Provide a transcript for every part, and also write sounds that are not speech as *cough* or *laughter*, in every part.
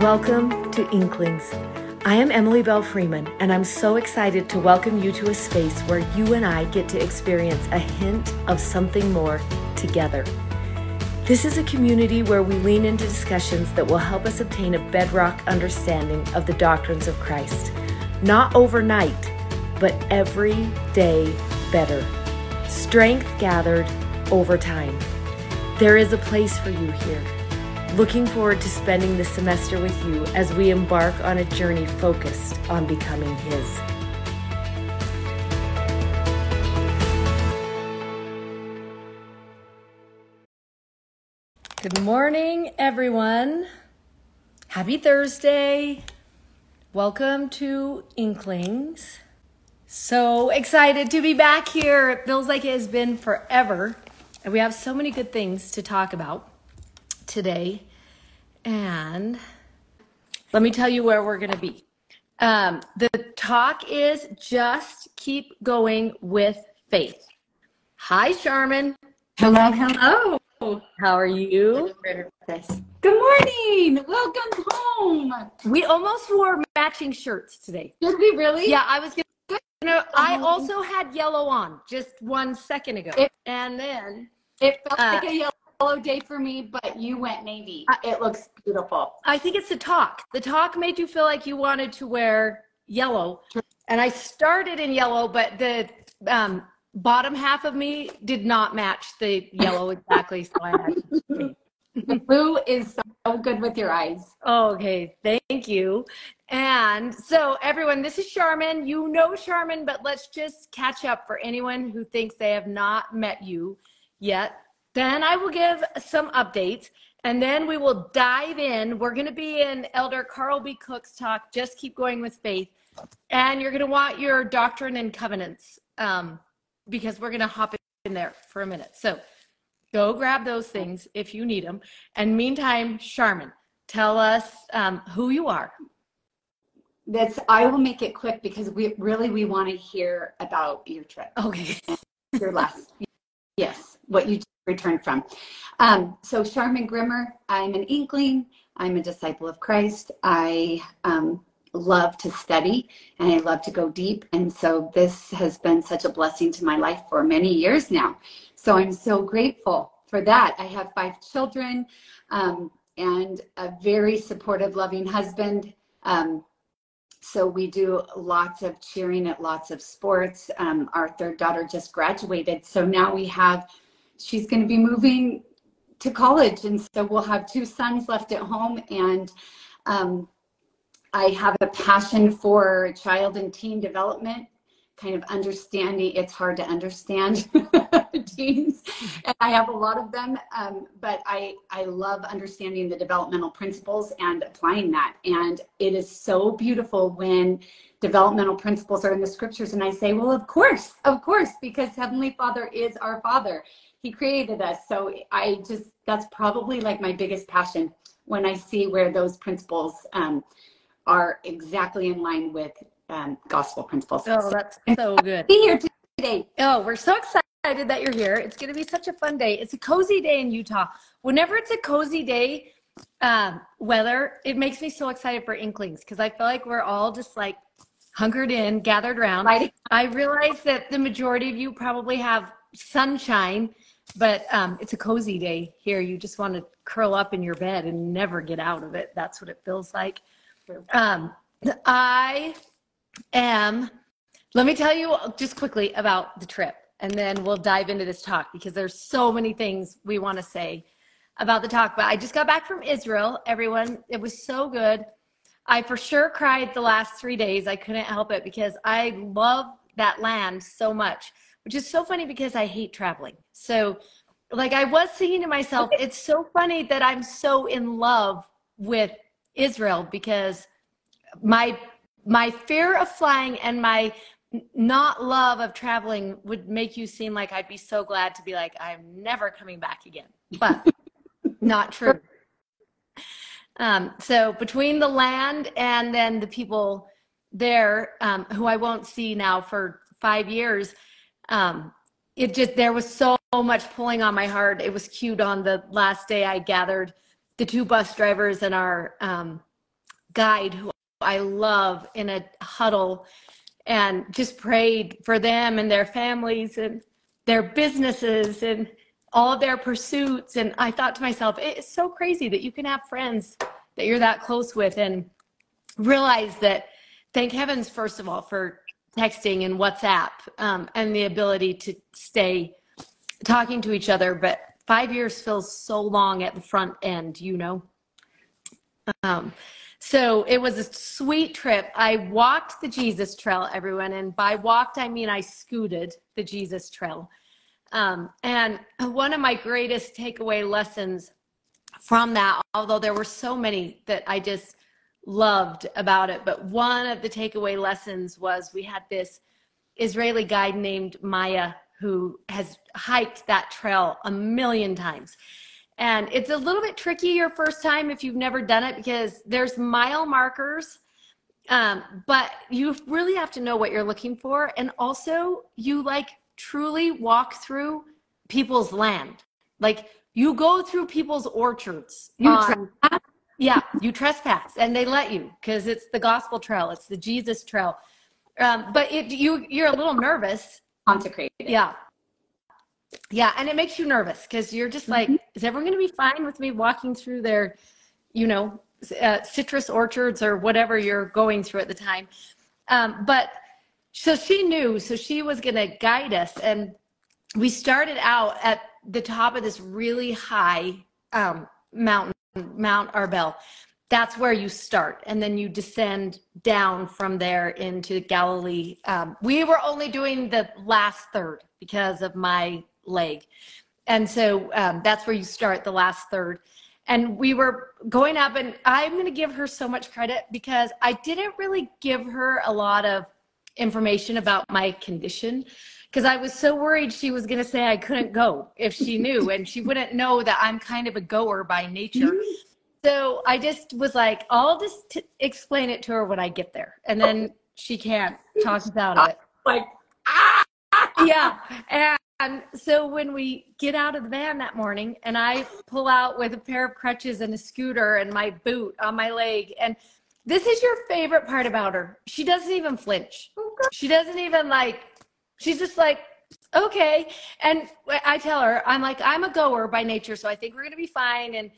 Welcome to Inklings. I am Emily Belle Freeman, and I'm so excited to welcome you to a space where you and I get to experience a hint of something more together. This is a community where we lean into discussions that will help us obtain a bedrock understanding of the doctrines of Christ. Not overnight, but every day better. Strength gathered over time. There is a place for you here. Looking forward to spending the semester with you as we embark on a journey focused on becoming His. Good morning, everyone. Happy Thursday. Welcome to Inklings. So excited to be back here. It feels like it has been forever. And we have so many good things to talk about today. And let me tell you where we're going to be. Um, the talk is just keep going with faith. Hi, Charmin. Hello, hello. How are you? Good morning. Welcome home. We almost wore matching shirts today. Did we really? Yeah, I was gonna. I also had yellow on just one second ago, It- and then It felt Uh, like a yellow day for me, but you went navy. it looks beautiful. I think it's the talk. The talk made you feel like you wanted to wear yellow, and I started in yellow, but the um, bottom half of me did not match the yellow *laughs* exactly, so I had to. The blue is so good with your eyes. Okay, thank you. And so, everyone, this is Charmin. You know Charmin, but let's just catch up for anyone who thinks they have not met you yet. Then I will give some updates and then we will dive in. We're going to be in Elder Carl B. Cook's talk, Just Keep Going with Faith. And you're going to want your doctrine and covenants um, because we're going to hop in there for a minute. So, go grab those things if you need them. And meantime, Charmin, tell us um, who you are. That's I will make it quick because we really we want to hear about your trip. Okay. Your last yes, what you just returned from. Um, so Charmin Grimmer, I'm an inkling. I'm a disciple of Christ. I um, love to study and I love to go deep. And so this has been such a blessing to my life for many years now. So I'm so grateful for that. I have five children um, and a very supportive, loving husband. Um, so we do lots of cheering at lots of sports. Um, our third daughter just graduated. So now we have, she's going to be moving to college. And so we'll have two sons left at home. And um, I have a passion for child and teen development, kind of understanding. It's hard to understand *laughs* teens, and I have a lot of them. Um, but I I love understanding the developmental principles and applying that. And it is so beautiful when developmental principles are in the scriptures. And I say, well, of course, of course, because Heavenly Father is our Father. He created us. So I just that's probably like my biggest passion when I see where those principles. Um, are exactly in line with um, gospel principles. Oh, that's so good. Be here today. Oh, we're so excited that you're here. It's going to be such a fun day. It's a cozy day in Utah. Whenever it's a cozy day, um, weather, it makes me so excited for Inklings because I feel like we're all just like hunkered in, gathered around. I realize that the majority of you probably have sunshine, but um, it's a cozy day here. You just want to curl up in your bed and never get out of it. That's what it feels like. Um, I am, let me tell you just quickly about the trip, and then we'll dive into this talk because there's so many things we want to say about the talk. But I just got back from Israel, everyone. It was so good. I for sure cried the last three days. I couldn't help it because I love that land so much, which is so funny because I hate traveling. So, like, I was thinking to myself, it's so funny that I'm so in love with Israel because my my fear of flying and my not love of traveling would make you seem like I'd be so glad to be like I'm never coming back again. But *laughs* not true. Um, so between the land and then the people there um, who I won't see now for five years, um, it just there was so much pulling on my heart. It was cute on the last day I gathered the two bus drivers and our um, guide who I love in a huddle and just prayed for them and their families and their businesses and all their pursuits. And I thought to myself, it's so crazy that you can have friends that you're that close with and realize that thank heavens, first of all, for texting and WhatsApp um, and the ability to stay talking to each other. But five years feels so long at the front end, you know? Um, so it was a sweet trip. I walked the Jesus Trail, everyone. And by walked, I mean I scooted the Jesus Trail. Um, and one of my greatest takeaway lessons from that, although there were so many that I just loved about it, but one of the takeaway lessons was we had this Israeli guide named Maya who has hiked that trail a million times. And it's a little bit tricky your first time if you've never done it because there's mile markers. Um, but you really have to know what you're looking for. And also, you like truly walk through people's land. Like you go through people's orchards. You on, yeah, you trespass and they let you because it's the gospel trail, it's the Jesus trail. Um, but it, you you're a little nervous. Consecrated. Yeah. Yeah, and it makes you nervous because you're just like, mm-hmm. is everyone going to be fine with me walking through their, you know, uh, citrus orchards or whatever you're going through at the time? Um, but so she knew, so she was going to guide us, and we started out at the top of this really high um, mountain, Mount Arbel. That's where you start, and then you descend down from there into Galilee. Um, we were only doing the last third because of my leg, and so um, that's where you start the last third. And we were going up, and I'm going to give her so much credit because I didn't really give her a lot of information about my condition because I was so worried she was going to say I couldn't go if she knew, *laughs* and she wouldn't know that I'm kind of a goer by nature. So I just was like, I'll just t- explain it to her when I get there, and then she can't talk about it. *laughs* Like, ah! yeah. And, and so when we get out of the van that morning, and I pull out with a pair of crutches and a scooter and my boot on my leg, and this is your favorite part about her. She doesn't even flinch. She doesn't even like, she's just like, okay. And I tell her, I'm like, I'm a goer by nature, so I think we're going to be fine. And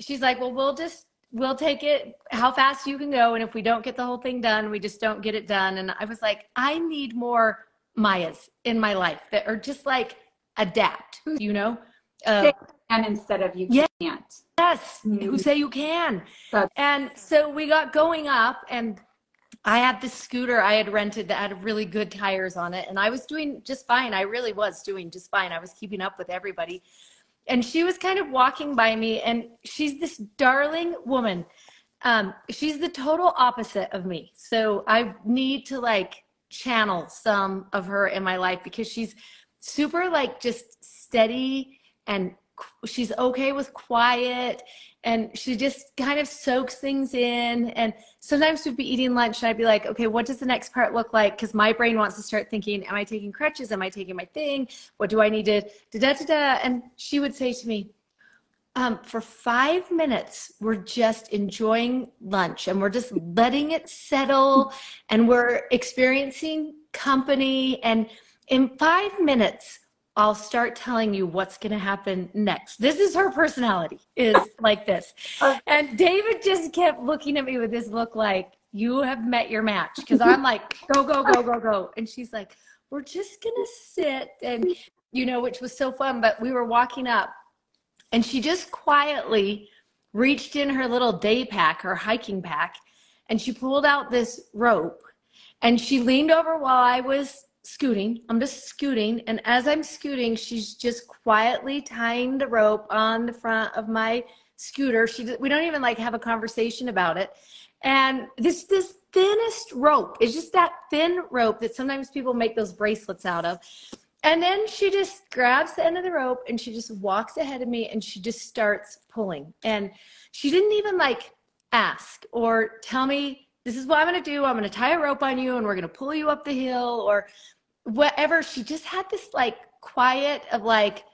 she's like, well, we'll just, we'll take it how fast you can go. And if we don't get the whole thing done, we just don't get it done. And I was like, I need more Mayas in my life that are just like adapt, you know? Uh, and instead of you can't. Yes, mm-hmm. who say you can. That's- and so we got going up and I had this scooter I had rented that had really good tires on it, and I was doing just fine. I really was doing just fine. I was keeping up with everybody. And she was kind of walking by me, and she's this darling woman. Um, she's the total opposite of me. So I need to like channel some of her in my life because she's super like just steady and she's okay with quiet and she just kind of soaks things in and sometimes we'd be eating lunch and i'd be like okay what does the next part look like? Because my brain wants to start thinking am i taking crutches? Am i taking my thing? What do i need to da da da da? And she would say to me um, for five minutes we're just enjoying lunch and we're just letting it settle and we're experiencing company and in five minutes I'll start telling you what's going to happen next. This is her personality, is like this. Uh. And David just kept looking at me with this look like, you have met your match. Because I'm like, go, go, go, go, go. And she's like, we're just going to sit. And, you know, which was so fun. But we were walking up, and she just quietly reached in her little day pack, her hiking pack, and she pulled out this rope. And she leaned over while I was scooting. I'm just scooting. And as I'm scooting, she's just quietly tying the rope on the front of my scooter. She, we don't even like have a conversation about it. And this, this thinnest rope is just that thin rope that sometimes people make those bracelets out of. And then she just grabs the end of the rope and she just walks ahead of me and she just starts pulling. And she didn't even like ask or tell me, this is what I'm going to do. I'm going to tie a rope on you and we're going to pull you up the hill or whatever she just had this like quiet of like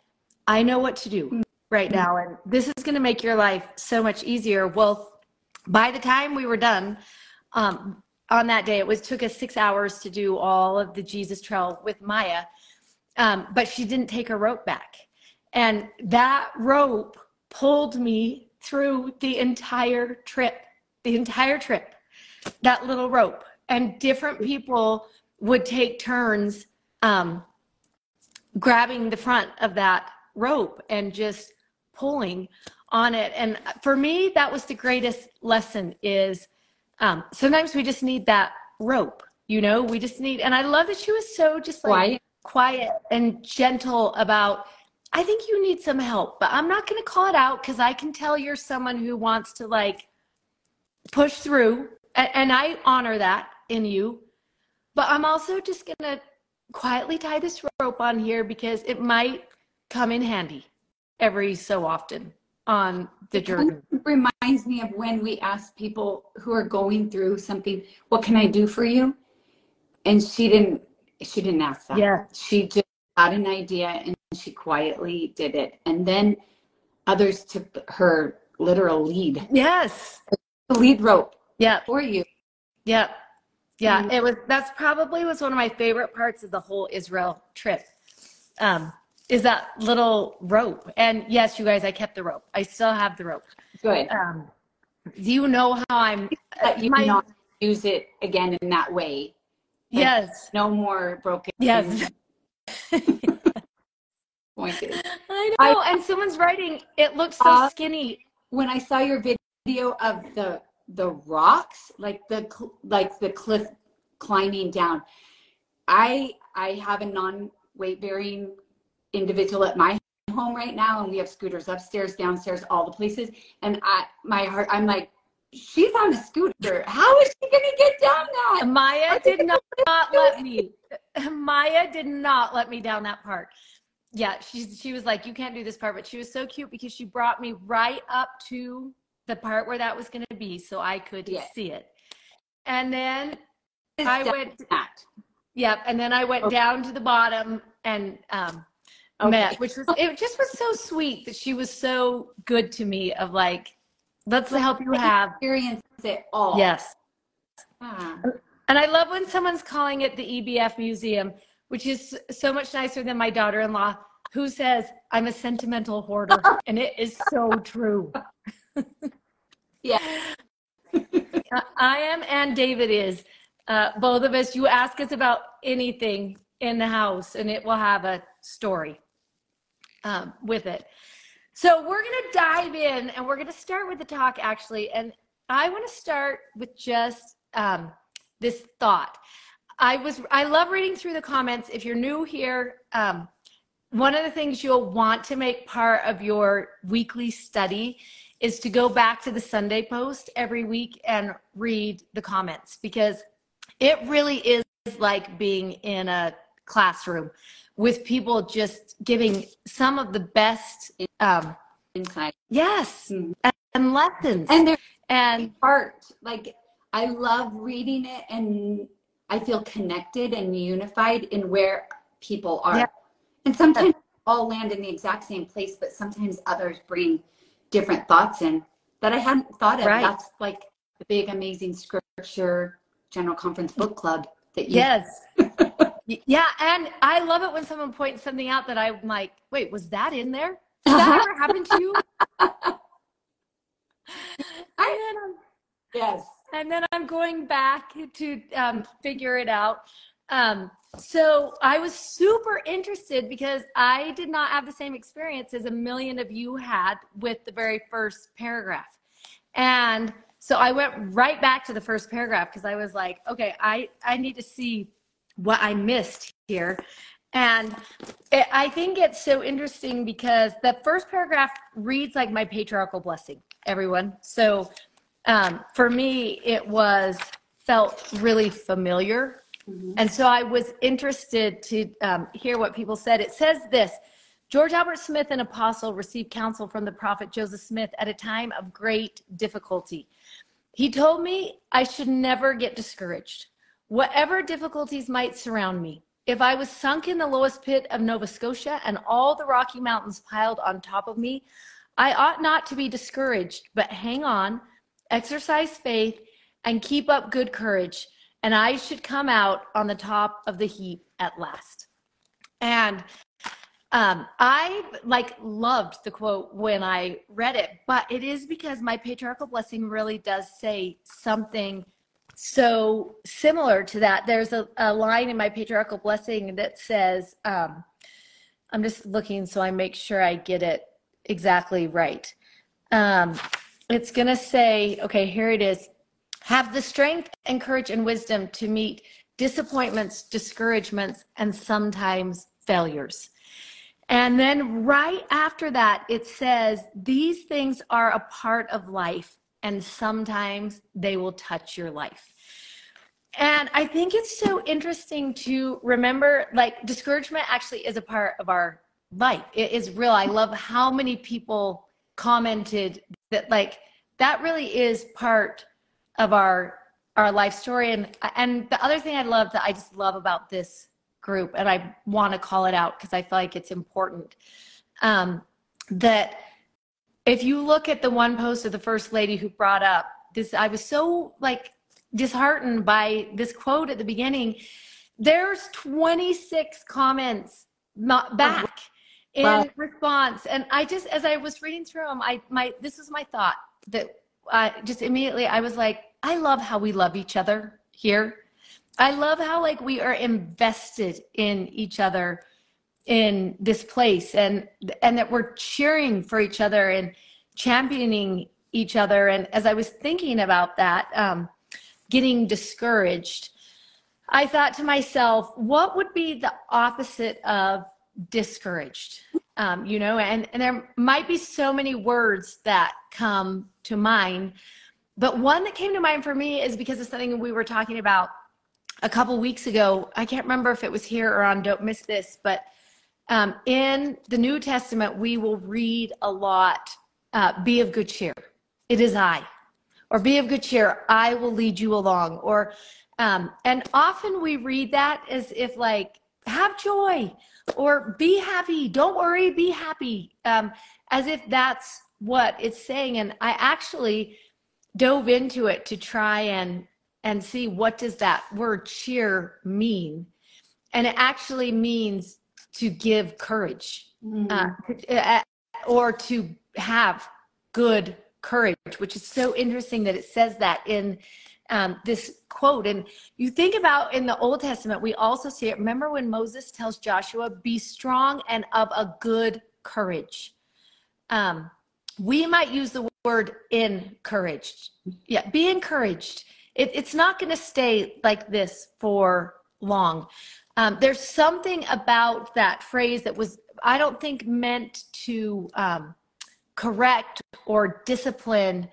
i know what to do right now and this is going to make your life so much easier. Well by the time we were done um, on that day, it was took us six hours to do all of the Jesus Trail with Maya, um, but she didn't take her rope back, and that rope pulled me through the entire trip. The entire trip, that little rope, and different people would take turns um, grabbing the front of that rope and just pulling on it. And for me, that was the greatest lesson is um, sometimes we just need that rope, you know, we just need, and I love that she was so just like quiet, quiet and gentle about, I think you need some help, but I'm not going to call it out because I can tell you're someone who wants to like push through. And, and I honor that in you. But I'm also just going to quietly tie this rope on here because it might come in handy every so often on the journey. It reminds me of when we ask people who are going through something, what can I do for you? And she didn't she didn't ask that. Yeah. She just had an idea and she quietly did it. And then others took her literal lead. Yes. The lead rope. Yeah. For you. Yeah. Yeah. It was that's probably was one of my favorite parts of the whole Israel trip. Um, is that little rope. And yes, you guys, I kept the rope. I still have the rope. Good. Um, do you know how I'm? That you my- not use it again in that way. Yes. No more broken. Yes. *laughs* pointed. I know. and someone's writing, it looks so Uh, skinny. when I saw your video of the the rocks, like the like the cliff climbing down, I I have a non weight bearing individual at my home right now, and we have scooters upstairs, downstairs, all the places. And I my heart, I'm like, she's on a scooter. How is she gonna get down that? Maya did not, not let me. *laughs* Maya did not let me down that part. Yeah, she's she was like, you can't do this part, but she was so cute because she brought me right up to the part where that was going to be, so I could see it. And then Is I went, that? yep, and then I went Okay. down to the bottom and um, Okay. met, which was it. Just was so sweet that she was so good to me. Of like, let's help you have. experience it all. Yes. Ah. And I love when someone's calling it the EBF Museum, which is so much nicer than my daughter in law, who says, I'm a sentimental hoarder. and it is so true. *laughs* Yeah. I- am, and David is. Uh, both of us, you ask us about anything in the house, and it will have a story um, with it. So we're going to dive in, and we're going to start with the talk, actually. And I want to start with just um, this thought. I was I love reading through the comments. If you're new here, um, one of the things you'll want to make part of your weekly study is to go back to the Sunday post every week and read the comments because it really is like being in a classroom with people just giving some of the best um, Inside. yes Mhm. and, and lessons And and art. Like I love reading it and I feel connected and unified in where people are. Yeah. And sometimes all land in the exact same place, but sometimes others bring different thoughts in that I hadn't thought of. Right. That's like the big amazing scripture general conference book club that you Yes. *laughs* Yeah, and I love it when someone points something out that I'm like, wait, was that in there? Did that ever happen to you? *laughs* I- Yes. and then I'm going back to um, figure it out. Um, so I was super interested because I did not have the same experience as a million of you had with the very first paragraph. And so I went right back to the first paragraph because I was like, okay, I, I need to see what I missed here. And it, I think it's so interesting because the first paragraph reads like my patriarchal blessing, everyone. So um, for me, it was felt really familiar. And so I was interested to um, hear what people said. It says this George Albert Smith, an apostle, received counsel from the prophet Joseph Smith at a time of great difficulty. He told me I should never get discouraged. Whatever difficulties might surround me, if I was sunk in the lowest pit of Nova Scotia and all the Rocky Mountains piled on top of me, I ought not to be discouraged, but hang on exercise faith, and keep up good courage, and I should come out on the top of the heap at last. And um, I like loved the quote when I read it, but it is because my patriarchal blessing really does say something so similar to that. There's a, a line in my patriarchal blessing that says, um, I'm just looking so I make sure I get it exactly right. Um, it's going to say, okay, here it is. Have the strength and courage and wisdom to meet disappointments, discouragements, and sometimes failures. And then right after that, it says, These things are a part of life, and sometimes they will touch your life. And I think it's so interesting to remember like, discouragement actually is a part of our life. It is real. I love how many people commented that, like, that really is part of our our life story and and the other thing i love that i just love about this group, and I want to call it out because I feel like it's important. Um, that if you look at the one post of the first lady who brought up this, I was so like disheartened by this quote at the beginning. There's 26 comments not back in wow. response, and I just as I was reading through them, I my this was my thought that I just immediately I was like, I love how we love each other here. I love how like we are invested in each other in this place and and that we're cheering for each other and championing each other. And as I was thinking about that um, getting discouraged I thought to myself what would be the opposite of discouraged? Um, you know and, and there might be so many words that come to mind but one that came to mind for me is because of something we were talking about a couple weeks ago. I can't remember if it was here or on Don't Miss This, but um, in the New Testament, we will read a lot uh, be of good cheer. It is I. Or be of good cheer. I will lead you along. Or, um, and often we read that as if like, have joy or be happy. Don't worry, be happy. Um, as if that's what it's saying. And I actually dove into it to try and and see what does that word cheer mean and it actually means to give courage mm. uh, uh, or to have good courage which is so interesting that it says that in um, this quote and you think about in the old testament we also see it remember when moses tells joshua be strong and of a good courage um, we might use the word encouraged yeah be encouraged it, it's not going to stay like this for long. Um, there's something about that phrase that was, I don't think, meant to um, correct or discipline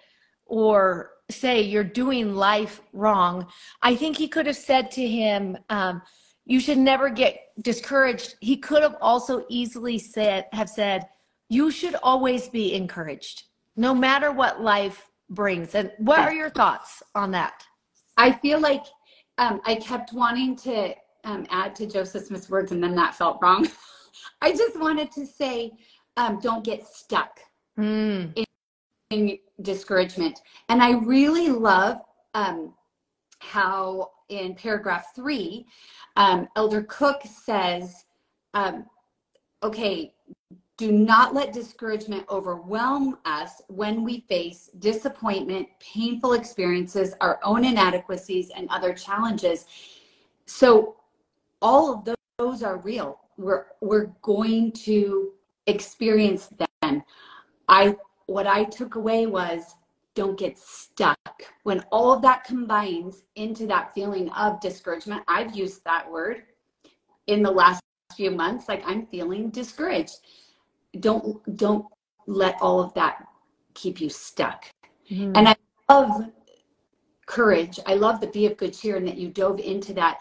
or say you're doing life wrong. I think he could have said to him, um, you should never get discouraged. He could have also easily said, have said, you should always be encouraged, no matter what life brings. And what are your thoughts on that? I feel like um, I kept wanting to um, add to Joseph Smith's words, and then that felt wrong. *laughs* I just wanted to say, um, don't get stuck mm. in, in, discouragement. And I really love um, how in paragraph three, um, Elder Cook says, um, okay, do not let discouragement overwhelm us when we face disappointment, painful experiences, our own inadequacies, and other challenges. So, all of those are real. We're, we're going to experience them. I what I took away was don't get stuck. When all of that combines into that feeling of discouragement, I've used that word in the last few months. Like I'm feeling discouraged don't don't let all of that keep you stuck. Mm-hmm. And I love courage. I love the be of good cheer and that you dove into that.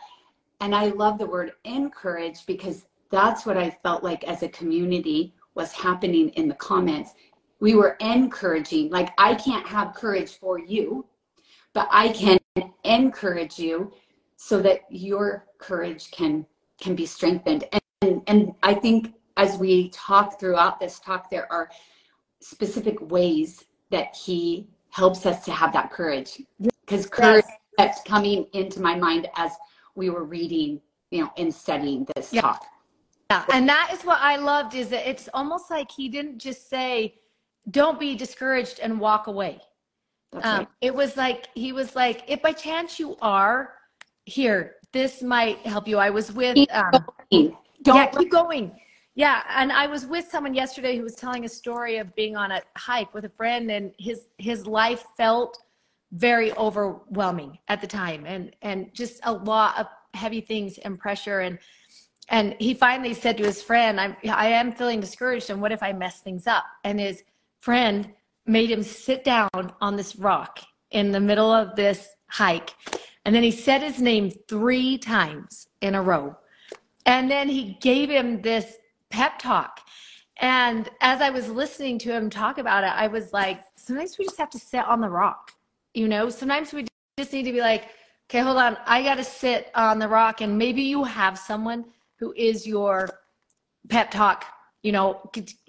And I love the word encourage because that's what I felt like as a community was happening in the comments. We were encouraging, like I can't have courage for you, but I can encourage you so that your courage can can be strengthened. And and, and I think as we talk throughout this talk, there are specific ways that he helps us to have that courage because courage kept coming into my mind as we were reading, you know, and studying this Yeah. talk. Yeah, and that is what I loved is that it's almost like he didn't just say, "Don't be discouraged and walk away." Um, right. it was like he was like, "If by chance you are here, this might help you." I was with, Keep um. Don't yeah, keep going. Yeah, and I was with someone yesterday who was telling a story of being on a hike with a friend, and his his life felt very overwhelming at the time, and and just a lot of heavy things and pressure and and he finally said to his friend, I'm, I am feeling discouraged. And what if I mess things up? And his friend made him sit down on this rock in the middle of this hike. And then he said his name three times in a row. And then he gave him this pep talk. And as I was listening to him talk about it, I was like, sometimes we just have to sit on the rock. You know, sometimes we just need to be like, okay, hold on, I got to sit on the rock. And maybe you have someone who is your pep talk, you know,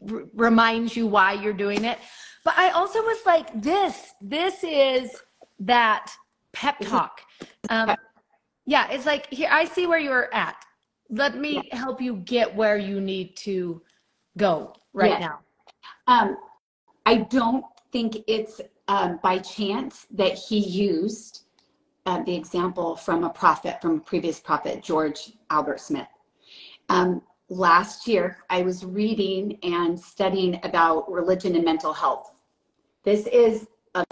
r- reminds you why you're doing it. But I also was like, this, this is that pep talk. Um, yeah, it's like, here, I see where you're at. Let me help you get where you need to go right Yeah. now. Um, I don't think it's um, by chance that he used uh, the example from a prophet, from a previous prophet, George Albert Smith. Um, last year, I was reading and studying about religion and mental health. This is a,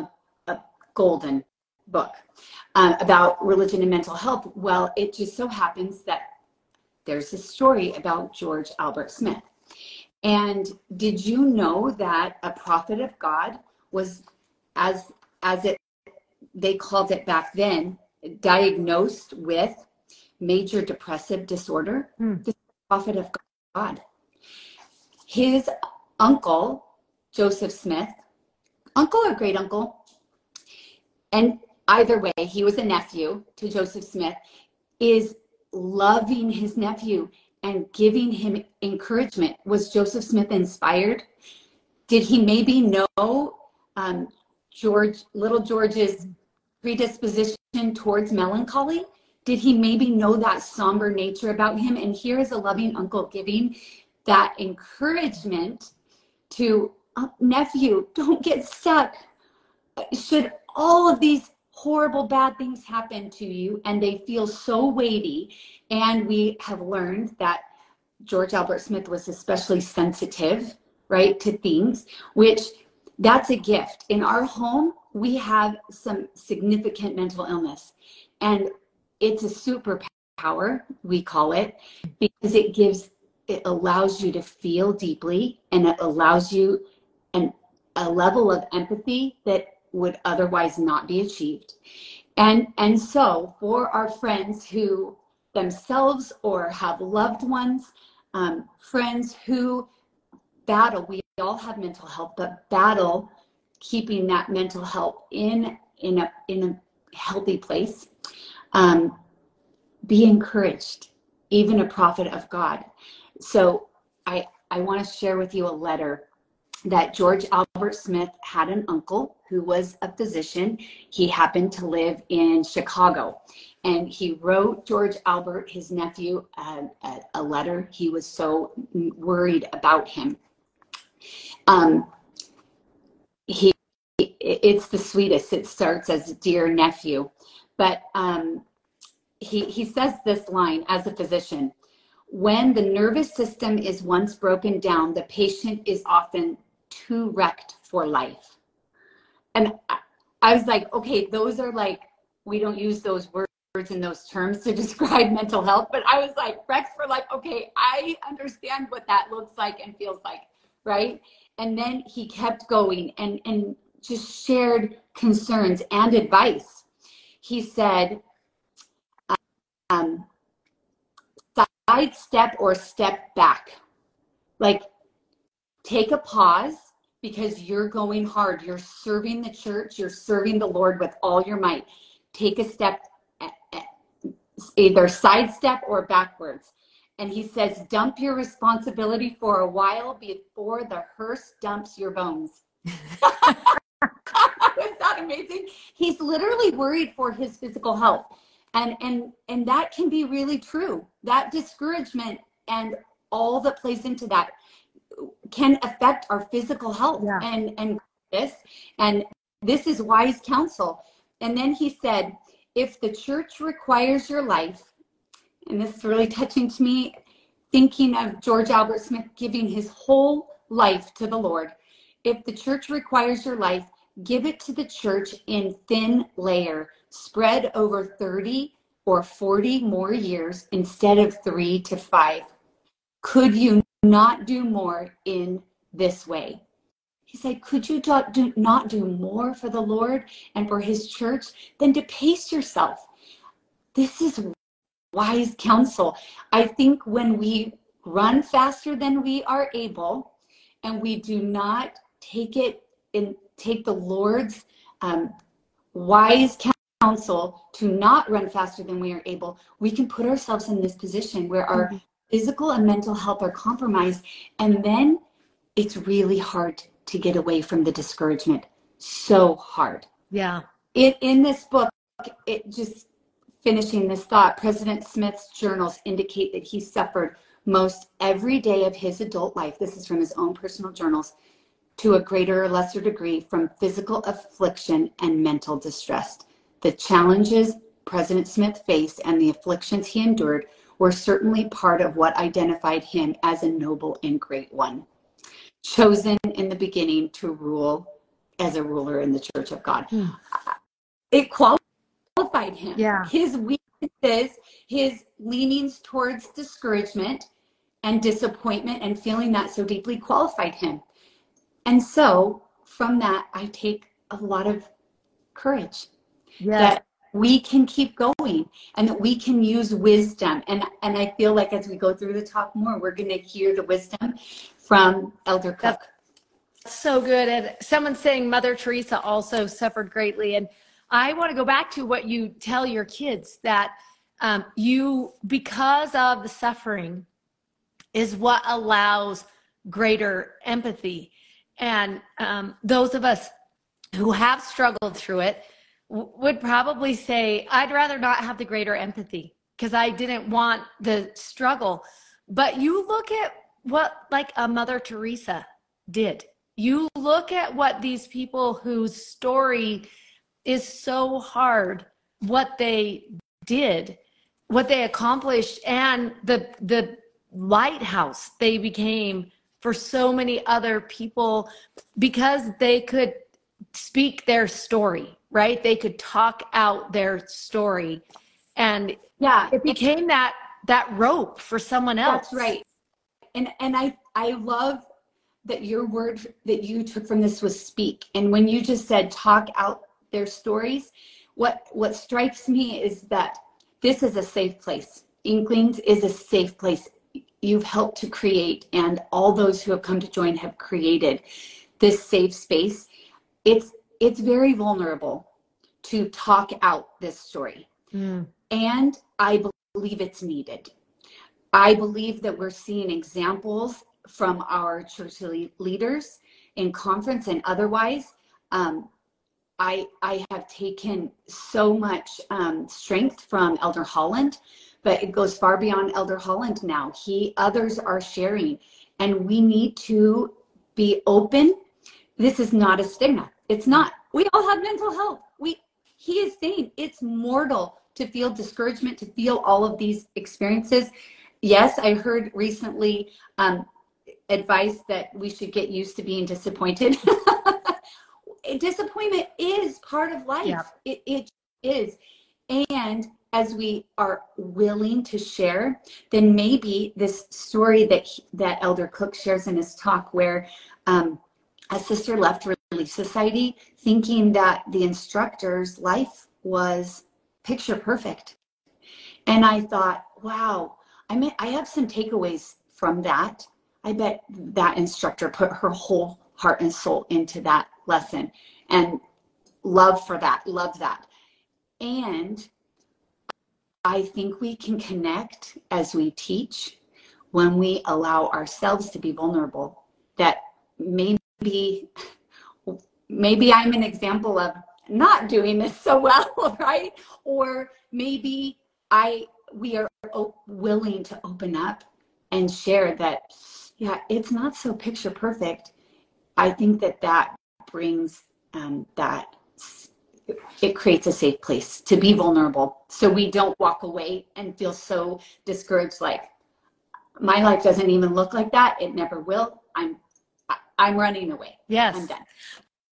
a golden book uh, about religion and mental health. Well, it just so happens that there's a story about George Albert Smith. And did you know that a prophet of God was, as as it they called it back then, diagnosed with major depressive disorder? Hmm. The prophet of God. His uncle, Joseph Smith, uncle or great uncle, and either way, he was a nephew to Joseph Smith, is loving his nephew and giving him encouragement. Was Joseph Smith inspired? Did he maybe know um, George, little George's predisposition towards melancholy? Did he maybe know that somber nature about him? And here is a loving uncle giving that encouragement to uh, nephew, don't get stuck. Should all of these horrible bad things happen to you and they feel so weighty, and we have learned that George Albert Smith was especially sensitive, right, to things, which that's a gift. In our home, we have some significant mental illness, and it's a superpower, we call it, because it gives, it allows you to feel deeply and it allows you an, a level of empathy that would otherwise not be achieved. And, and so for our friends who themselves or have loved ones, um, friends who battle, we all have mental health, but battle keeping that mental health in, in, a, in a healthy place. Um, be encouraged, even a prophet of God. So I, I want to share with you a letter that George Albert Smith had an uncle who was a physician. He happened to live in Chicago. And he wrote George Albert, his nephew, a, a letter. He was so worried about him. Um, he, it's the sweetest. It starts as dear nephew. But um, he, he says this line as a physician when the nervous system is once broken down, the patient is often too wrecked for life. And I, was like, okay, those are like, we don't use those words in those terms to *laughs* describe mental health, but I was like, wrecked for life. Okay, I understand what that looks like and feels like, right? And then he kept going and, and just shared concerns and advice. He said, um, side step or step back. Like, take a pause because you're going hard. You're serving the church, you're serving the Lord with all your might. Take a step, eh, eh, either sidestep or backwards. And he says, dump your responsibility for a while before the hearse dumps your bones. *laughs* Was that amazing? He's literally worried for his physical health. And and and that can be really true. That discouragement and all that plays into that can affect our physical health Yeah. and and this and this is wise counsel. And then he said, if the church requires your life, and this is really touching to me, thinking of George Albert Smith giving his whole life to the Lord. If the church requires your life, give it to the church in thin layer, spread over 30 or 40 more years instead of three to five. Could you not do more in this way? He said, Could you do, do, not do more for the Lord and for his church than to pace yourself? This is wise counsel. I think when we run faster than we are able and we do not take it and take the Lord's um, wise counsel to not run faster than we are able, we can put ourselves in this position where our physical and mental health are compromised. And then it's really hard to get away from the discouragement. So hard. Yeah. It, in this book, it just finishing this thought, President Smith's journals indicate that he suffered most every day of his adult life. This is from his own personal journals to a greater or lesser degree from physical affliction and mental distress. The challenges President Smith faced and the afflictions he endured were certainly part of what identified him as a noble and great one, chosen in the beginning to rule as a ruler in the church of God. Hmm. It qualified him. Yeah. His weaknesses, his leanings towards discouragement and disappointment and feeling that so deeply qualified him. And so from that, I take a lot of courage Yes. that we can keep going and that we can use wisdom. And, and I feel like as we go through the talk more, we're going to hear the wisdom from Elder Cook. so good. And someone saying Mother Teresa also suffered greatly. And I want to go back to what you tell your kids that um, you, because of the suffering, is what allows greater empathy. And um, those of us who have struggled through it would probably say, I'd rather not have the greater empathy because I didn't want the struggle. But you look at what, like a Mother Teresa did. You look at what these people whose story is so hard, what they did, what they accomplished, and the the lighthouse they became for so many other people because they could speak their story, right? They could talk out their story. And Yeah, it became that that rope for someone else. That's right. And and I I love that your word that you took from this was speak. And when you just said talk out their stories, what what strikes me is that this is a safe place. Inklings is a safe place. You've helped to create, and all those who have come to join have created this safe space. It's it's very vulnerable to talk out this story. Mm. And I believe it's needed. I believe that we're seeing examples from our church leaders in conference and otherwise. Um, I, I have taken so much um, strength from Elder Holland, but it goes far beyond Elder Holland now. He, others are sharing, and we need to be open. This is not a stigma. It's not. We all have mental health. We, he is saying it's mortal to feel discouragement, to feel all of these experiences. Yes, I heard recently um, advice that we should get used to being disappointed. *laughs* Disappointment is part of life. Yeah. It, it is. And as we are willing to share, then maybe this story that he- that Elder Cook shares in his talk, where um, a sister left Relief Society thinking that the instructor's life was picture perfect. And I thought, wow, I mean, I have some takeaways from that. I bet that instructor put her whole heart and soul into that lesson and love for that, love that. And I think we can connect as we teach when we allow ourselves to be vulnerable. That maybe, maybe I'm an example of not doing this so well, *laughs* right? Or maybe I we are willing to open up and share that yeah, it's not so picture perfect. I think that that brings um, that it creates a safe place to be vulnerable. So we don't walk away and feel so discouraged like my life doesn't even look like that. It never will. I'm i'm running away. Yes. i'm done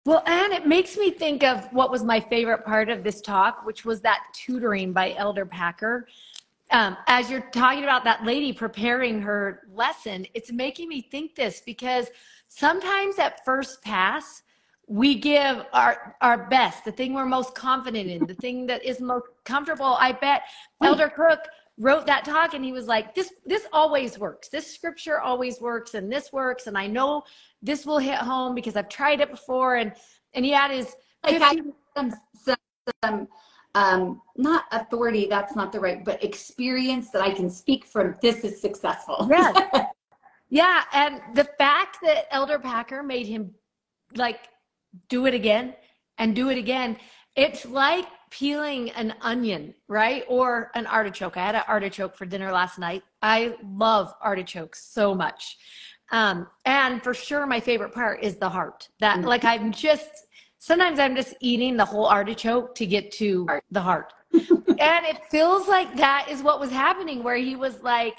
well and it makes me think of what was my favorite part of this talk which was that tutoring by elder packer. Um, as you're talking about that lady preparing her lesson it's making me think this because sometimes at first pass we give our our best the thing we're most confident in the thing that is most comfortable. I bet elder cook wrote that talk and he was like this this always works. This scripture always works and this works and i know this will hit home because i've tried it before. And and he had his like some, some, some um not authority that's not the right but experience that i can speak from this is successful. Yeah. *laughs* Yeah and the fact that elder packer made him like do it again and do it again. It's like peeling an onion, right? Or an artichoke. I had an artichoke for dinner last night. I love artichokes so much. Um, and for sure, my favorite part is the heart. That, mm-hmm. like, I'm just, sometimes I'm just eating the whole artichoke to get to the heart. and it feels like that is what was happening, where he was like,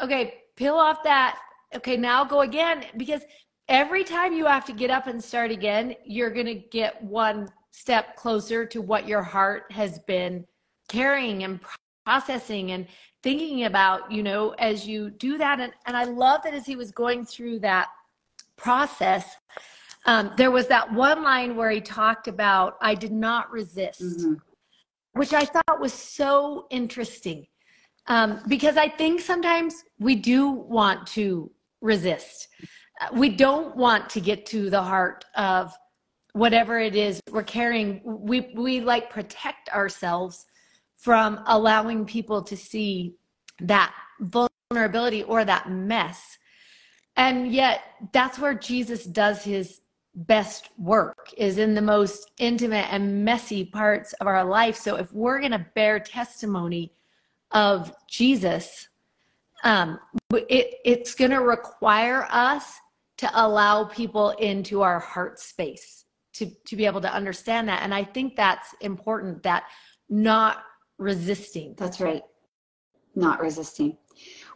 okay, peel off that. Okay, now go again. Because every time you have to get up and start again, you're going to get one step closer to what your heart has been carrying and processing and thinking about, you know, as you do that. And, and I love that as he was going through that process, um, there was that one line where he talked about, I did not resist, mm-hmm. which I thought was so interesting. Um, because I think sometimes we do want to resist we don't want to get to the heart of whatever it is we're carrying we we like protect ourselves from allowing people to see that vulnerability or that mess. And yet that's where jesus does his best work is in the most intimate and messy parts of our life. So if we're going to bear testimony of jesus um, it, it's going to require us to allow people into our heart space to, to be able to understand that. And I think that's important that not resisting. That's right. Not resisting,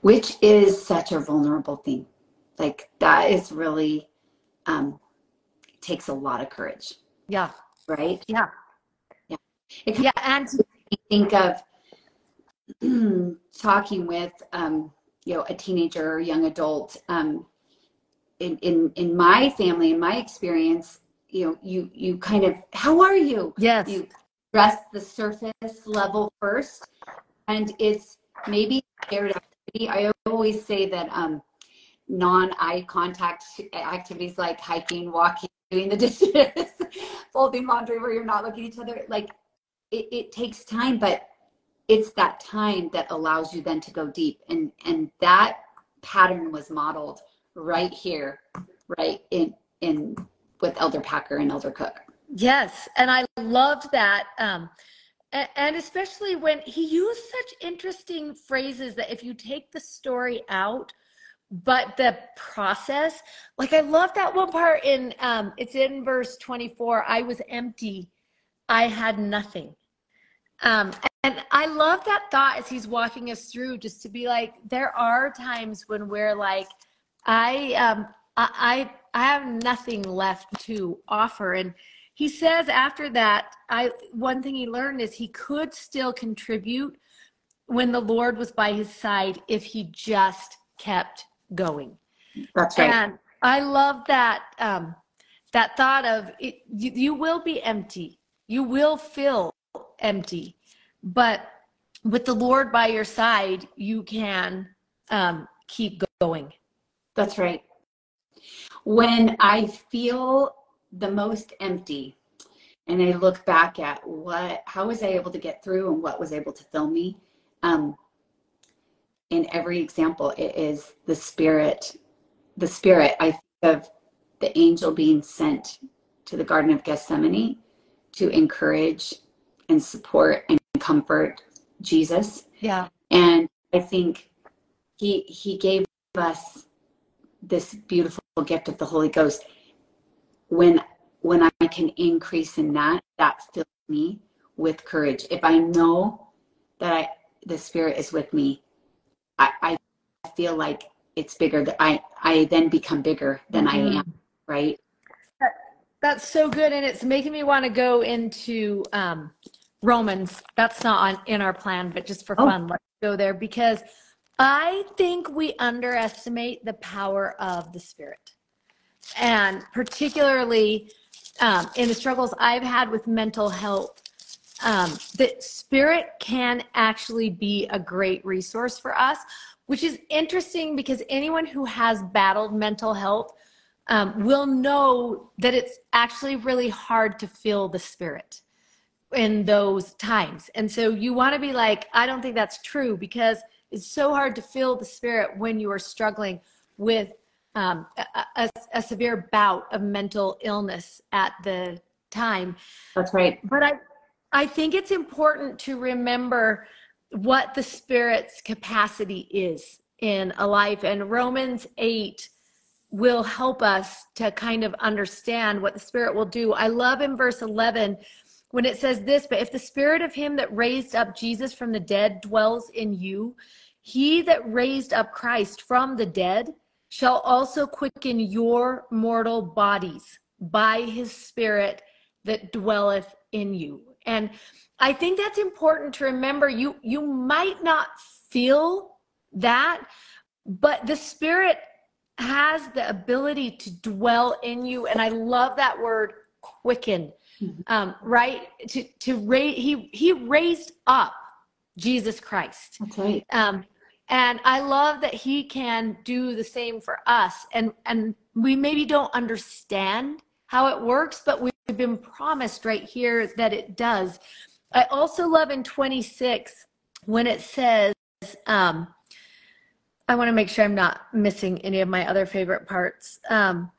which is such a vulnerable thing. Like that is really um, takes a lot of courage. Yeah. Right. Yeah. Yeah. It yeah. And think of *clears throat* talking with, um, you know, a teenager or young adult, um, in, in in my family in my experience you know you you kind of how are you? Yes. You dress the surface level first and it's maybe shared activity. I always say that um non-eye contact activities like hiking walking doing the *laughs* dishes folding laundry where you're not looking at each other like it, it takes time but it's that time that allows you then to go deep and and that pattern was modeled right here, right in in with Elder Packer and Elder Cook. Yes, and I loved that. Um, and especially when he used such interesting phrases that if you take the story out, but the process, like I love that one part in um, it's in verse 24. I was empty, I had nothing. Um, and I love that thought as he's walking us through, just to be like, there are times when we're like, I um I I have nothing left to offer. And he says after that, I one thing he learned is he could still contribute when the Lord was by his side if he just kept going. That's right. And I love that um, that thought of it, you, you will be empty. You will feel empty, but with the Lord by your side, you can um, keep going. That's right. When I feel the most empty and I look back at what, how was I able to get through and what was able to fill me, um, in every example, it is the spirit. The spirit, I think of the angel being sent to the Garden of Gethsemane to encourage and support and comfort Jesus. Yeah. And I think he he gave us this beautiful gift of the Holy Ghost. When when I can increase in that, that fills me with courage. If I know that I the Spirit is with me, I, I feel like it's bigger that I I then become bigger than mm-hmm. I am, right? That's so good, and it's making me want to go into um, Romans. That's not on in our plan, but just for oh. fun, let's go there because I think we underestimate the power of the Spirit, and particularly um, in the struggles I've had with mental health. Um, the Spirit can actually be a great resource for us, which is interesting because anyone who has battled mental health um, will know that it's actually really hard to feel the spirit in those times. And so you want to be like, I don't think that's true because it's so hard to feel the spirit when you are struggling with um, a, a, a severe bout of mental illness at the time. That's right. But I, I think it's important to remember what the spirit's capacity is in a life. And Romans 8 will help us to kind of understand what the Spirit will do. I love in verse 11 when it says this, but if the Spirit of Him that raised up Jesus from the dead dwells in you, he that raised up Christ from the dead shall also quicken your mortal bodies by his Spirit that dwelleth in you. And I think that's important to remember. You you might not feel that, but the Spirit has the ability to dwell in you and i love that word quicken mm-hmm. um, right to to raise he he raised up jesus christ that's right um, and i love that he can do the same for us and and we maybe don't understand how it works but we've been promised right here that it does i also love in 26 when it says um, I want to make sure I'm not missing any of my other favorite parts. Um,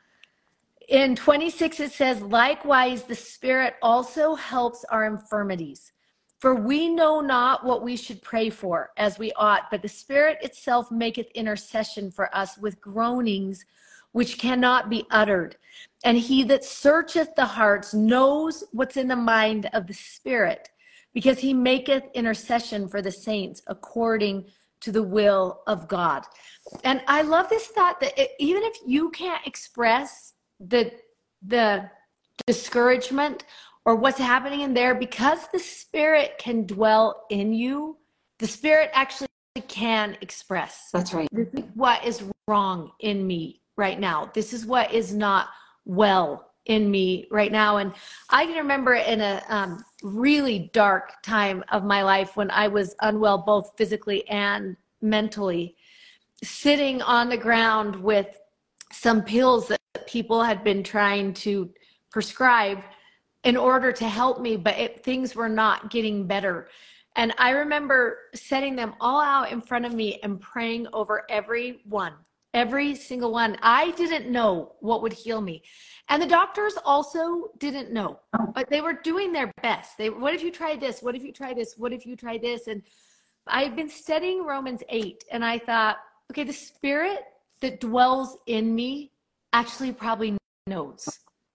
in 26, it says, Likewise, the Spirit also helps our infirmities. For we know not what we should pray for as we ought, but the Spirit itself maketh intercession for us with groanings which cannot be uttered. And he that searcheth the hearts knows what's in the mind of the Spirit, because he maketh intercession for the saints according to the will of God. And I love this thought that it, even if you can't express the the discouragement or what's happening in there because the spirit can dwell in you, the spirit actually can express. That's right. This is what is wrong in me right now. This is what is not well in me right now. And I can remember in a um, really dark time of my life when I was unwell, both physically and mentally, sitting on the ground with some pills that people had been trying to prescribe in order to help me, but it, things were not getting better. And I remember setting them all out in front of me and praying over every one, every single one. I didn't know what would heal me. And the doctors also didn't know, but they were doing their best. They, what if you tried this? What if you try this? What if you try this? And I've been studying Romans 8 and I thought, okay, the spirit that dwells in me actually probably knows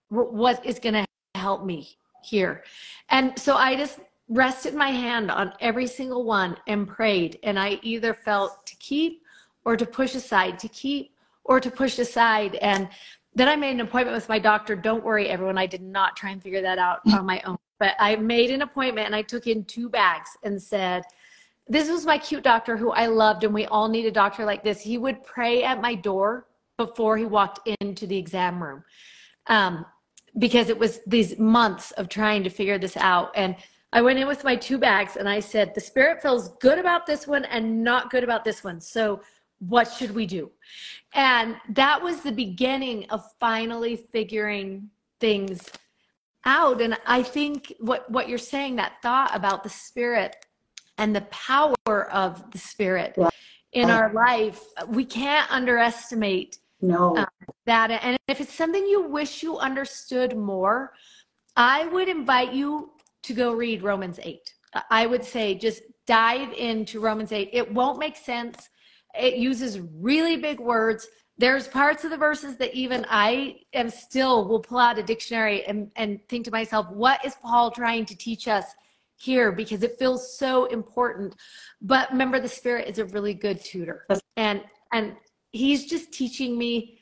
what is going to help me here. And so I just rested my hand on every single one and prayed. And I either felt to keep or to push aside, to keep or to push aside. And then I made an appointment with my doctor. Don't worry, everyone. I did not try and figure that out on my own. But I made an appointment and I took in two bags and said, This was my cute doctor who I loved, and we all need a doctor like this. He would pray at my door before he walked into the exam room um, because it was these months of trying to figure this out. And I went in with my two bags and I said, The spirit feels good about this one and not good about this one. So what should we do? And that was the beginning of finally figuring things out. And I think what, what you're saying, that thought about the spirit and the power of the spirit yeah. in our life, we can't underestimate no. Um, that. And if it's something you wish you understood more, I would invite you to go read Romans 8. I would say just dive into Romans 8. It won't make sense. It uses really big words. There's parts of the verses that even I am still will pull out a dictionary and, and think to myself, what is Paul trying to teach us here? Because it feels so important. But remember, the Spirit is a really good tutor. And and he's just teaching me,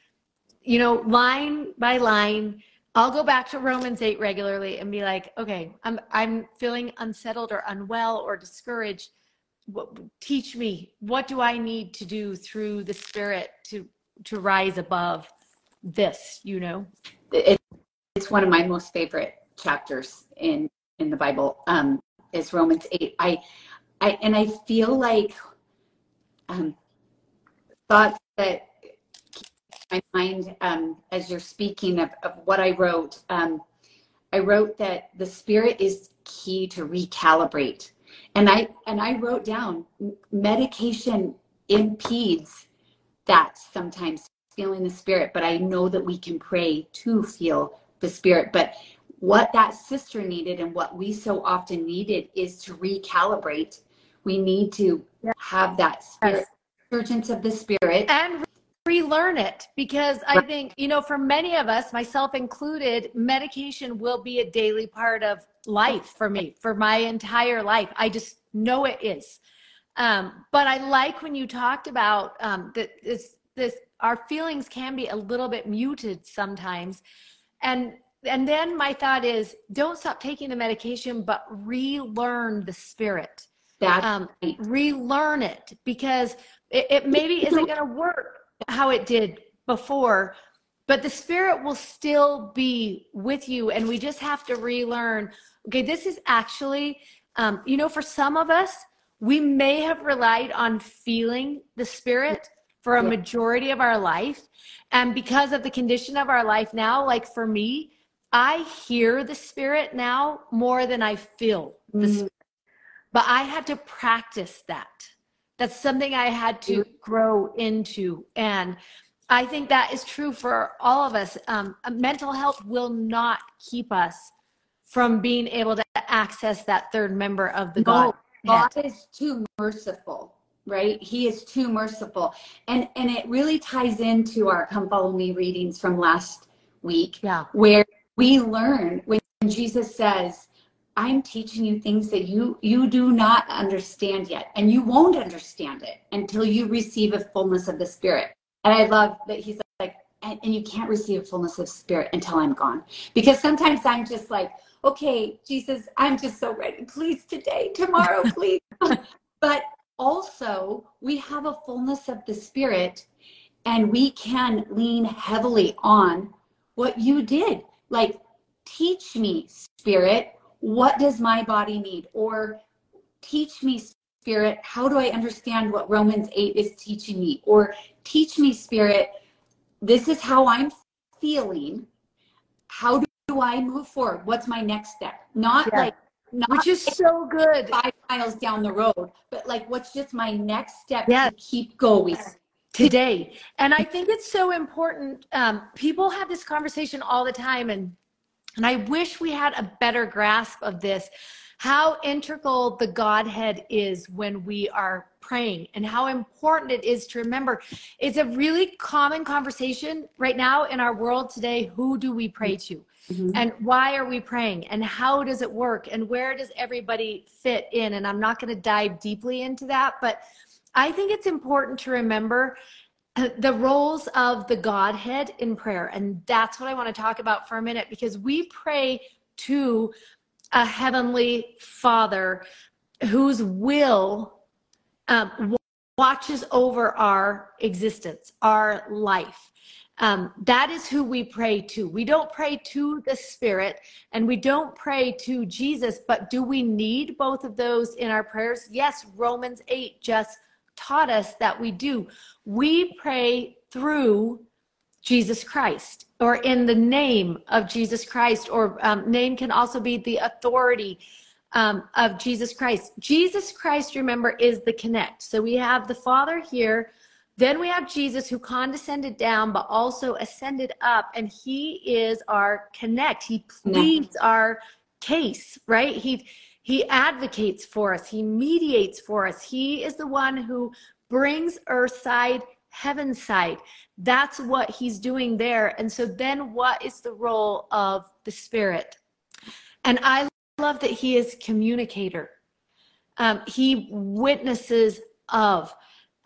you know, line by line I'll go back to Romans 8 regularly and be like, okay, I'm I'm feeling unsettled or unwell or discouraged. What, teach me what do I need to do through the Spirit to to rise above this? You know, it, it's one of my most favorite chapters in in the Bible. Um, is Romans 8. I I and I feel like um, thoughts that my mind um, as you're speaking of, of what I wrote. Um, I wrote that the spirit is key to recalibrate, and I and I wrote down medication impedes that sometimes feeling the spirit, but I know that we can pray to feel the spirit. But what that sister needed and what we so often needed is to recalibrate. We need to have that spirit, yes. of the spirit. And relearn it because I think, you know, for many of us, myself included, medication will be a daily part of life for me for my entire life. I just know it is. Um, but I like when you talked about um, that this, this, our feelings can be a little bit muted sometimes. And and then my thought is don't stop taking the medication, but relearn the spirit. That um, relearn it because it, it maybe isn't going to work how it did before but the spirit will still be with you and we just have to relearn. Okay this is actually um, you know for some of us we may have relied on feeling the spirit for a majority of our life and because of the condition of our life now like for me i hear the spirit now more than i feel the mm-hmm. spirit but i had to practice that that's something I had to grow into. And I think that is true for all of us. Um, mental health will not keep us from being able to access that third member of the no, God. God is too merciful, right? He is too merciful. And and it really ties into our come follow me readings from last week. Yeah. Where we learn when Jesus says, I'm teaching you things that you you do not understand yet, and you won't understand it until you receive a fullness of the Spirit. And I love that he's like, and, and you can't receive a fullness of Spirit until I'm gone, because sometimes I'm just like, okay, Jesus, I'm just so ready. Please today, tomorrow, *laughs* please. but also, we have a fullness of the Spirit, and we can lean heavily on what you did. Like, teach me, Spirit what does my body need? Or teach me, Spirit, how do I understand what Romans 8 is teaching me? Or teach me, Spirit, this is how I'm feeling. How do I move forward? What's my next step? Not yeah. like, not which is so good. Five miles down the road, but like, what's just my next step yeah. to keep going? Today. And I think it's so important. Um, people have this conversation all the time, and and I wish we had a better grasp of this how integral the Godhead is when we are praying and how important it is to remember. It's a really common conversation right now in our world today. Who do we pray to? Mm-hmm. And why are we praying? And how does it work? And where does everybody fit in? And I'm not going to dive deeply into that, but I think it's important to remember the roles of the Godhead in prayer. And that's what I want to talk about for a minute because we pray to a heavenly Father whose will um, watches over our existence, our life. Um, that is who we pray to. We don't pray to the Spirit and we don't pray to Jesus, but do we need both of those in our prayers? Yes, Romans 8 just taught us that we do. We pray through Jesus Christ or in the name of Jesus Christ, or um, name can also be the authority um, of Jesus Christ. Jesus Christ, remember, is the connect. So we have the Father here Then we have Jesus who condescended down, but also ascended up, and he is our connect. He pleads our case, right? He he advocates for us. He mediates for us. He is the one who brings earth side, heaven side. That's what he's doing there. And so then what is the role of the spirit? And I love that he is communicator. Um, he witnesses of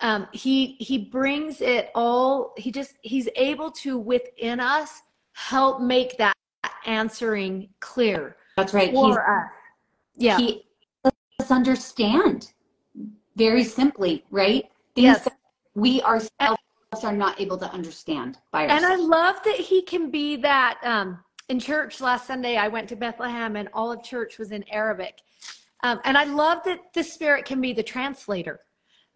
um, he he brings it all he just he's able to within us help make that answering clear That's right. for He's, us yeah He us understand very simply, right? Things Yes. that we ourselves are not able to understand by and i love that he can be that um, in church last sunday i went to bethlehem and all of church was in arabic um, and i love that the spirit can be the translator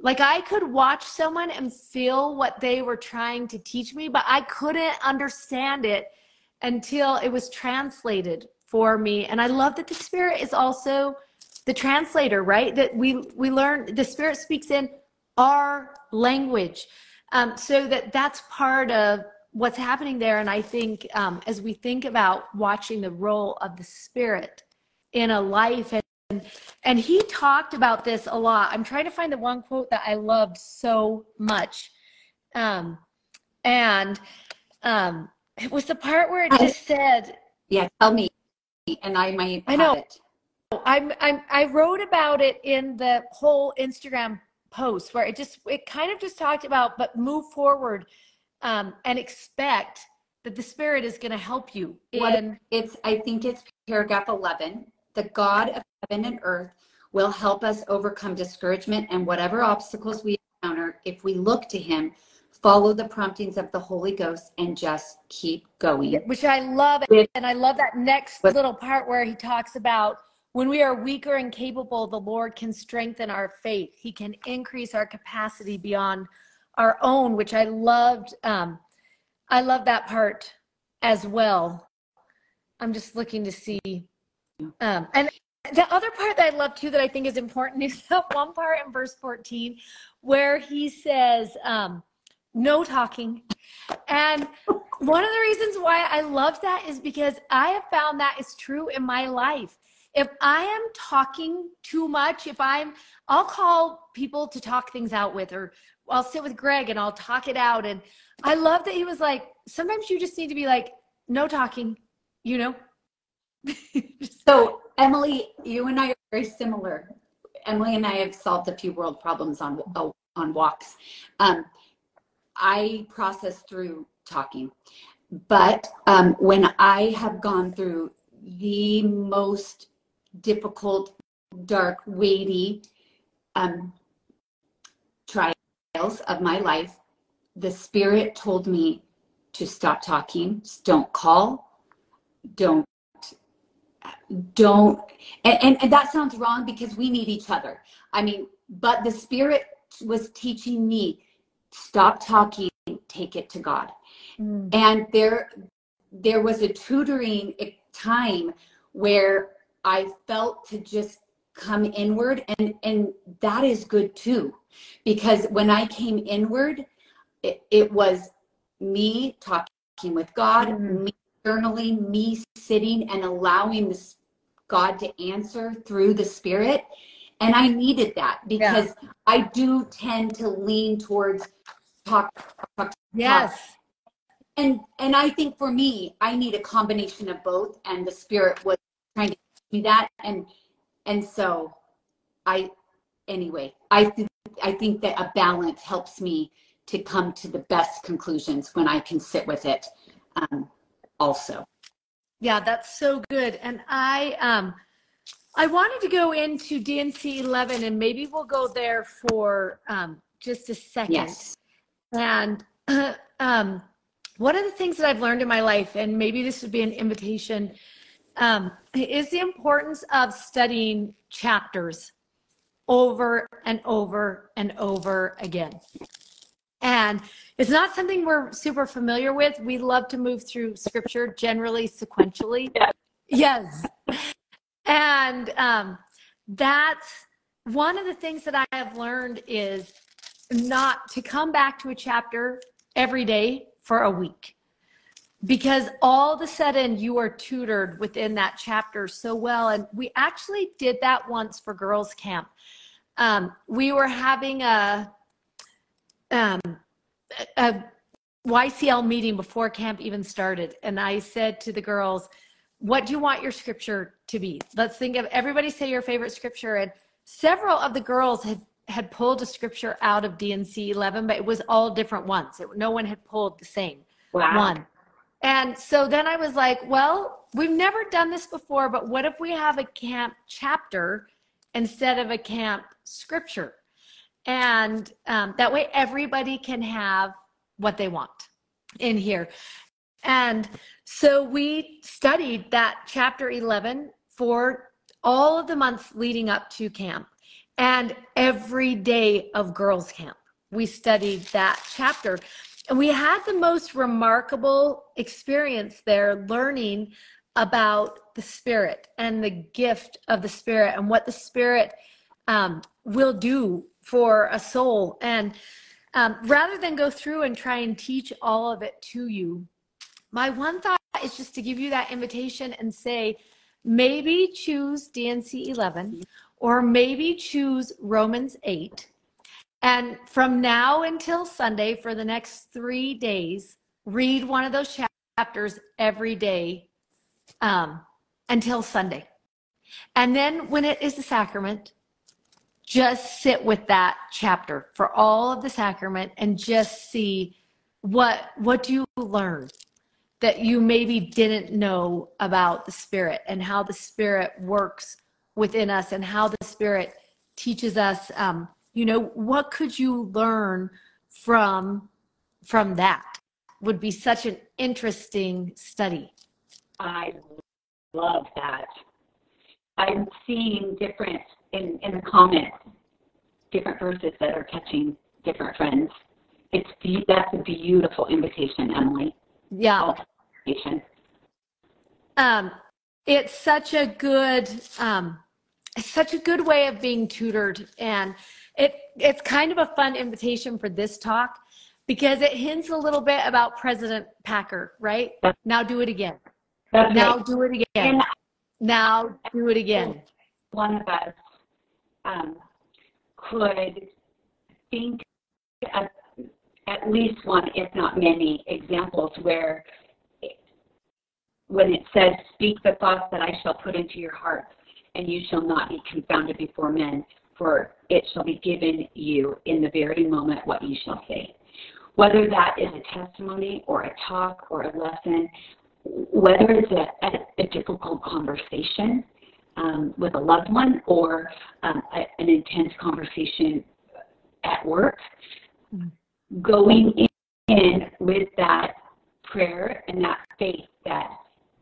like i could watch someone and feel what they were trying to teach me but i couldn't understand it until it was translated for me. And i love that the spirit is also the translator right? That we we learn the spirit speaks in our language. Um, so that that's part of what's happening there. And i think um, as we think about watching the role of the spirit in a life and and he talked about this a lot. I'm trying to find the one quote that i loved so much. Um, and um, it was the part where it just said Yeah, tell me, and I might I have know. it. I'm, I'm I wrote about it in the whole Instagram post where it just it kind of just talked about but move forward um, and expect that the spirit is going to help you It's I think it's paragraph 11. The God of heaven and earth will help us overcome discouragement and whatever obstacles we encounter if we look to him, follow the promptings of the Holy Ghost and just keep going. which I love and I love that next little part where he talks about when we are weaker and capable the Lord can strengthen our faith he can increase our capacity beyond our own which I loved um, I love that part as well I'm just looking to see um, and the other part that I love too that I think is important *laughs* is that one part in verse 14 where he says um, no talking and one of the reasons why I love that is because I have found that is true in my life. If I am talking too much, if I'm, I'll call people to talk things out with, or I'll sit with Greg and I'll talk it out. And I love that he was like, sometimes you just need to be like, no talking, you know? *laughs* So, Emily, you and I are very similar. Emily and I have solved a few world problems on on walks. Um, I process through talking, but um, when I have gone through the most difficult, dark, weighty um, trials of my life, the Spirit told me to stop talking, don't call, don't don't and, and, and that sounds wrong because we need each other. I mean but the spirit was teaching me stop talking take it to god Mm. and there there was a tutoring time where i felt to just come inward and and that is good too because when i came inward it, it was me talking with god Mhm. me journaling me sitting and allowing this god to answer through the spirit and i needed that because i do tend to lean towards talk, talk Yes. and and i think for me i need a combination of both and the spirit was trying to teach me that and and so i anyway i think i think that a balance helps me to come to the best conclusions when i can sit with it um, also Yeah, that's so good. And I um I wanted to go into D&C 11 and maybe we'll go there for um just a second. yes And *clears throat* um, one of the things that I've learned in my life, and maybe this would be an invitation, um, is the importance of studying chapters over and over and over again. And it's not something we're super familiar with. We love to move through scripture generally sequentially. Yes. Yes. And um, that's one of the things that I have learned is not to come back to a chapter every day for a week because all of a sudden you are tutored within that chapter so well. And we actually did that once for girls' camp. Um, we were having a, um, a YCL meeting before camp even started. And I said to the girls, What do you want your scripture to be? Let's think of everybody say your favorite scripture. And several of the girls had had pulled a scripture out of D&C 11, but it was all different ones. It, no one had pulled the same Wow. one. And so then I was like, well, we've never done this before, but what if we have a camp chapter instead of a camp scripture? And um, that way everybody can have what they want in here. And so we studied that chapter 11 for all of the months leading up to camp and every day of girls' camp. We studied that chapter. And we had the most remarkable experience there learning about the Spirit and the gift of the Spirit and what the Spirit um, will do for a soul. And um, rather than go through and try and teach all of it to you, my one thought is just to give you that invitation and say, maybe choose D&C 11 or maybe choose Romans 8. And from now until Sunday, for the next three days, read one of those chapters every day um, until Sunday. And then when it is the sacrament, just sit with that chapter for all of the sacrament and just see what what do you learn that you maybe didn't know about the spirit and how the spirit works within us and how the spirit teaches us um, you know what could you learn from from that would be such an interesting study I love that. I'm seeing different in, in the comments, different verses that are catching different friends. It's be- that's a beautiful invitation, Emily. yeah Invitation. um, it's such a good um, it's such a good way of being tutored and it it's kind of a fun invitation for this talk because it hints a little bit about president packer right? Now do it again. That's now right. do it again. And now do it again. One of us um, could think of at least one, if not many, examples where it, when it says, Speak the thoughts that I shall put into your heart, and you shall not be confounded before men, for it shall be given you in the very moment what you shall say. Whether that is a testimony or a talk or a lesson, whether it's a, a, a difficult conversation, um, with a loved one or um, a, an intense conversation at work, Mhm. going in with that prayer and that faith that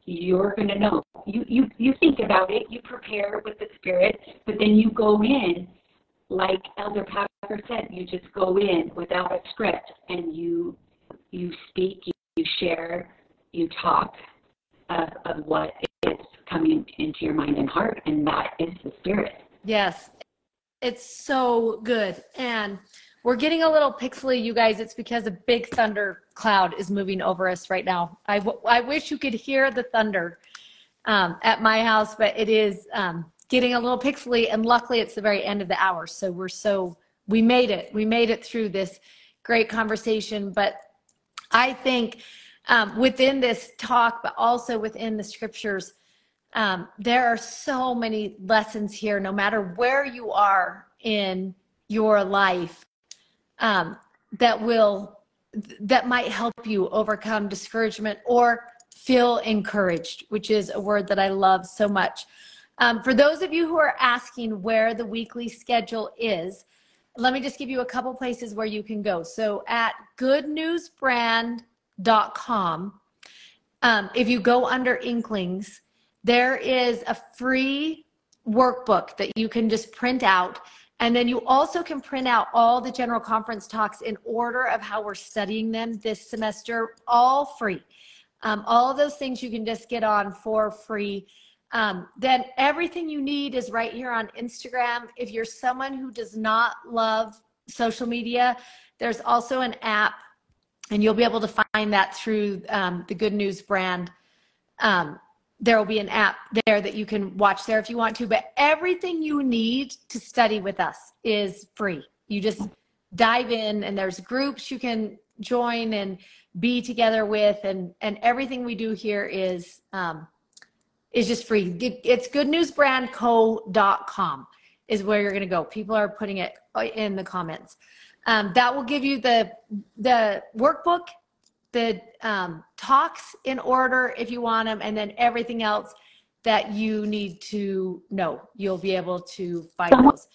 you're going to know. You, you, you think about it, you prepare with the Spirit, but then you go in, like Elder Packer said, you just go in without a script and you, you speak, you, you share, you talk of, of what is coming into your mind and heart, and that is the Spirit. Yes, it's so good. And we're getting a little pixely, you guys. It's because a big thunder cloud is moving over us right now. I, w- I wish you could hear the thunder um, at my house, but it is um, getting a little pixely. And luckily, it's the very end of the hour. So we're so, we made it. We made it through this great conversation. But I think um, within this talk, but also within the scriptures, um, there are so many lessons here, no matter where you are in your life, um, that will that might help you overcome discouragement or feel encouraged, which is a word that I love so much. Um, for those of you who are asking where the weekly schedule is, let me just give you a couple places where you can go. So at goodnewsbrand.com, um, if you go under Inklings, there is a free workbook that you can just print out. And then you also can print out all the general conference talks in order of how we're studying them this semester, all free. Um, all those things you can just get on for free. Um, then everything you need is right here on Instagram. If you're someone who does not love social media. There's also an app, and you'll be able to find that through um, the Good News brand. Um, there will be an app there that you can watch there if you want to, but everything you need to study with us is free. You just dive in, and there's groups you can join and be together with, and and everything we do here is um, is just free. It's goodnewsbrandco.com is where you're going to go. People are putting it in the comments. Um, that will give you the the workbook, the um, talks in order if you want them, and then everything else that you need to know. You'll be able to find Someone, those.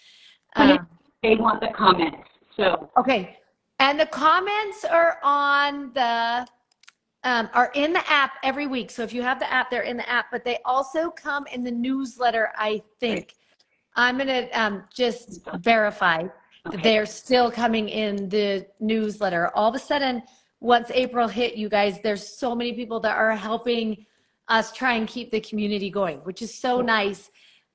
Um, they want the comments. So okay, and the comments are on the um, are in the app every week. So if you have the app, they're in the app, but they also come in the newsletter. I think I'm gonna um, just verify that Okay. they're still coming in the newsletter. All of a sudden, once April hit, you guys, there's so many people that are helping us try and keep the community going, which is so nice.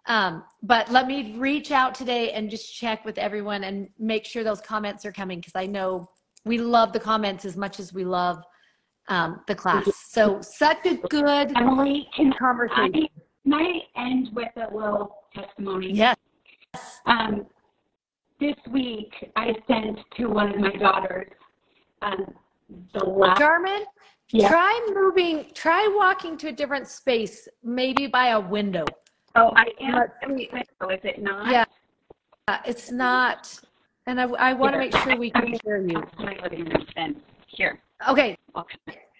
Um, but let me reach out today and just check with everyone and make sure those comments are coming because I know we love the comments as much as we love um, the class. So such a good Emily, can conversation. I, can I end with a little testimony? Yes. Um, this week, I sent to one of my daughters um, the last. Jarman, Yeah. try moving, try walking to a different space, maybe by a window. Oh, I am. Oh, is it not? Yeah. Uh, It's not, and I, I want to make sure we can hear you. My living room then. Here. Okay,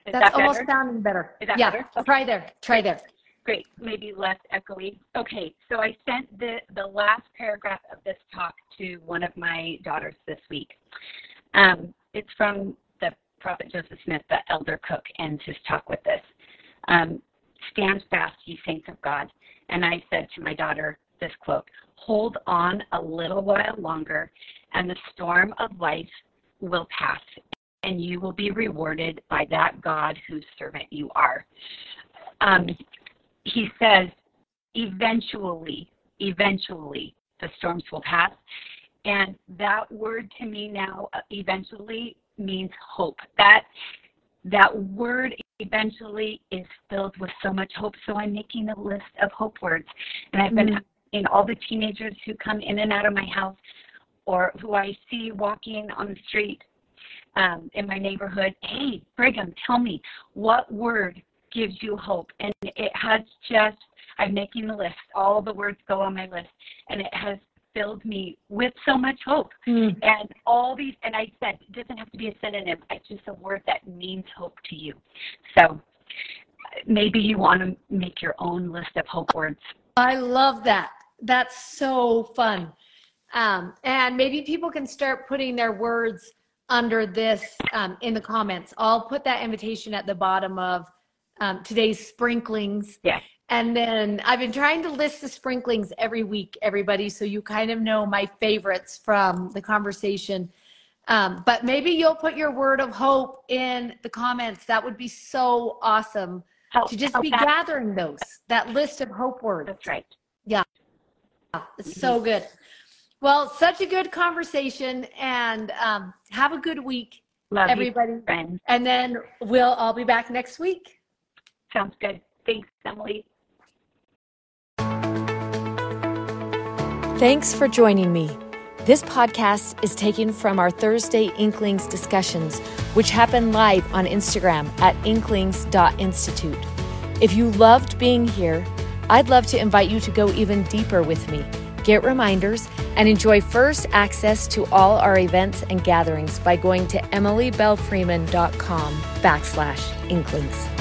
that's that almost better? sounding better. Is that Yeah, better? Okay. try there, try there. Great, maybe less echoey. Okay, so I sent the, the last paragraph of this talk to one of my daughters this week. Um, it's from Prophet Joseph Smith, the elder cook, ends his talk with this. Um, Stand fast, ye saints of God. And I said to my daughter this quote Hold on a little while longer, and the storm of life will pass, and you will be rewarded by that God whose servant you are. Um, he says, eventually, eventually, the storms will pass. And that word to me now, eventually, means hope. That that word eventually is filled with so much hope. So I'm making a list of hope words, and I've been Mm. in all the teenagers who come in and out of my house, or who I see walking on the street um, in my neighborhood. Hey, Brigham, tell me what word gives you hope. And it has just, I'm making the list. All the words go on my list. And it has filled me with so much hope. Mm. And all these, and I said, it doesn't have to be a synonym. It's just a word that means hope to you. So maybe you want to make your own list of hope words. I love that. That's so fun. Um, and maybe people can start putting their words under this um, in the comments. I'll put that invitation at the bottom of um, today's sprinklings. Yeah. And then I've been trying to list the sprinklings every week, everybody, so you kind of know my favorites from the conversation. Um, but maybe you'll put your word of hope in the comments. That would be so awesome Help, to just help be gathering those, that list of hope words. That's right. Yeah. It's so good. Well, such a good conversation, and um, have a good week, Love everybody. you. And then we'll all be back next week. Sounds good. Thanks, Emily. Thanks for joining me. This podcast is taken from our Thursday Inklings discussions, which happen live on Instagram at inklings.institute. If you loved being here, I'd love to invite you to go even deeper with me, get reminders, and enjoy first access to all our events and gatherings by going to emilybellefreeman.com backslash inklings.